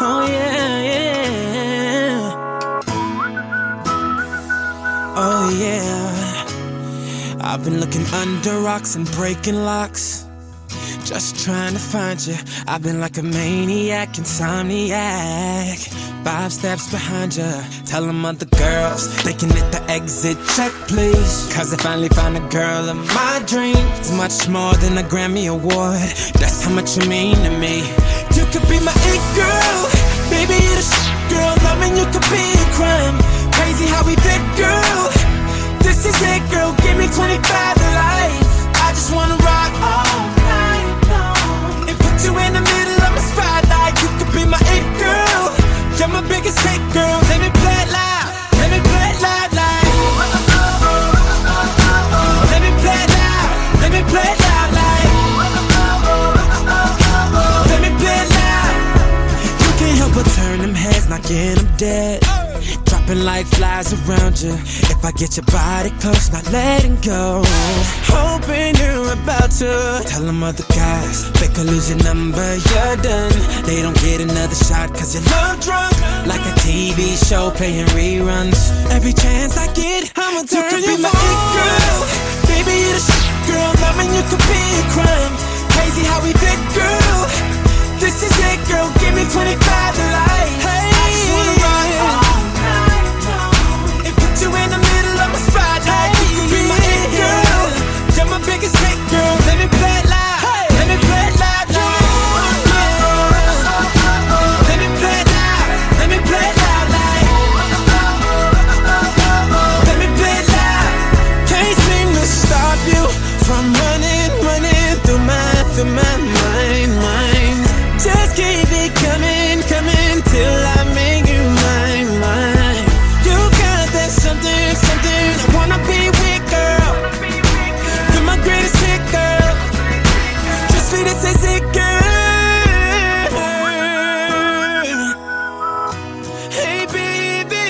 Oh yeah, yeah. Oh yeah. I've been looking under rocks and breaking locks. Just trying to find you. I've been like a maniac, insomniac. Five steps behind you. Tell them other girls they can hit the exit check, please. Cause I finally found a girl of my dreams. Much more than a Grammy Award. That's how much you mean to me. You could be my it girl. Baby, you're the shit, girl. Loving you could be a crime. Crazy how we fit, girl. This is it, girl. Give me 25 knocking them dead. Dropping like flies around you. If I get your body close, not letting go. Hoping you're about to tell them other guys. They could lose your number, you're done. They don't get another shot cause you're love drunk. Like a TV show playing reruns. Every chance I get, I'ma turn you, you be my it girl. Baby, you're the shit, girl. Loving you could be a crime. My mind, mind. Just keep it coming, coming till I make you mine, mine. You got that something, something I wanna be with, girl. You're my greatest hit, girl. Just sweet as is it, girl. Hey, baby.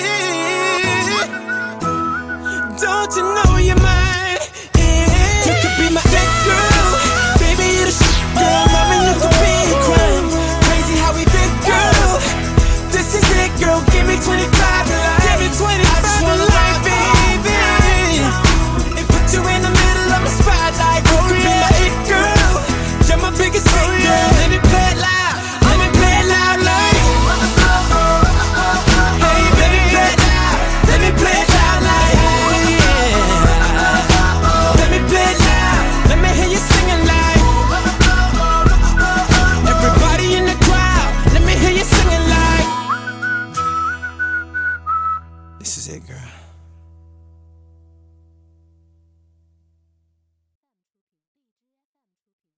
Don't you know you're mine? Yeah. You could be my it